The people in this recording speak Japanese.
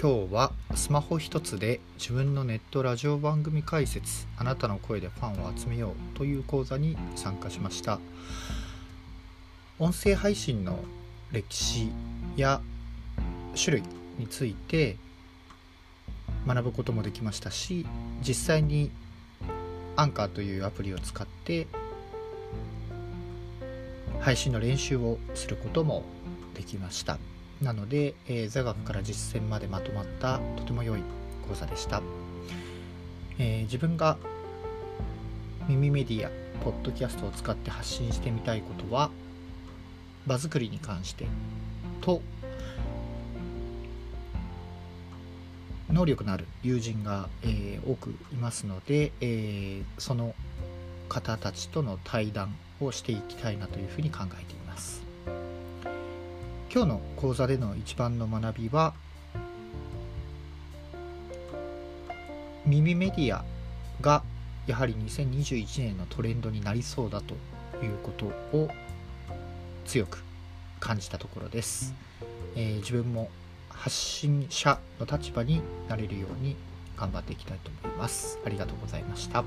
今日はスマホ一つで自分のネットラジオ番組解説あなたの声でファンを集めようという講座に参加しました。音声配信の歴史や種類について学ぶこともできましたし実際にアンカーというアプリを使って配信の練習をすることもできました。なので、えー、座学から実践までまとまったとても良い講座でした、えー、自分が耳メディアポッドキャストを使って発信してみたいことは場作りに関してと能力のある友人が、えー、多くいますので、えー、その方たちとの対談をしていきたいなというふうに考えています。今日の講座での一番の学びは耳メディアがやはり2021年のトレンドになりそうだということを強く感じたところです、えー、自分も発信者の立場になれるように頑張っていきたいと思います。ありがとうございました。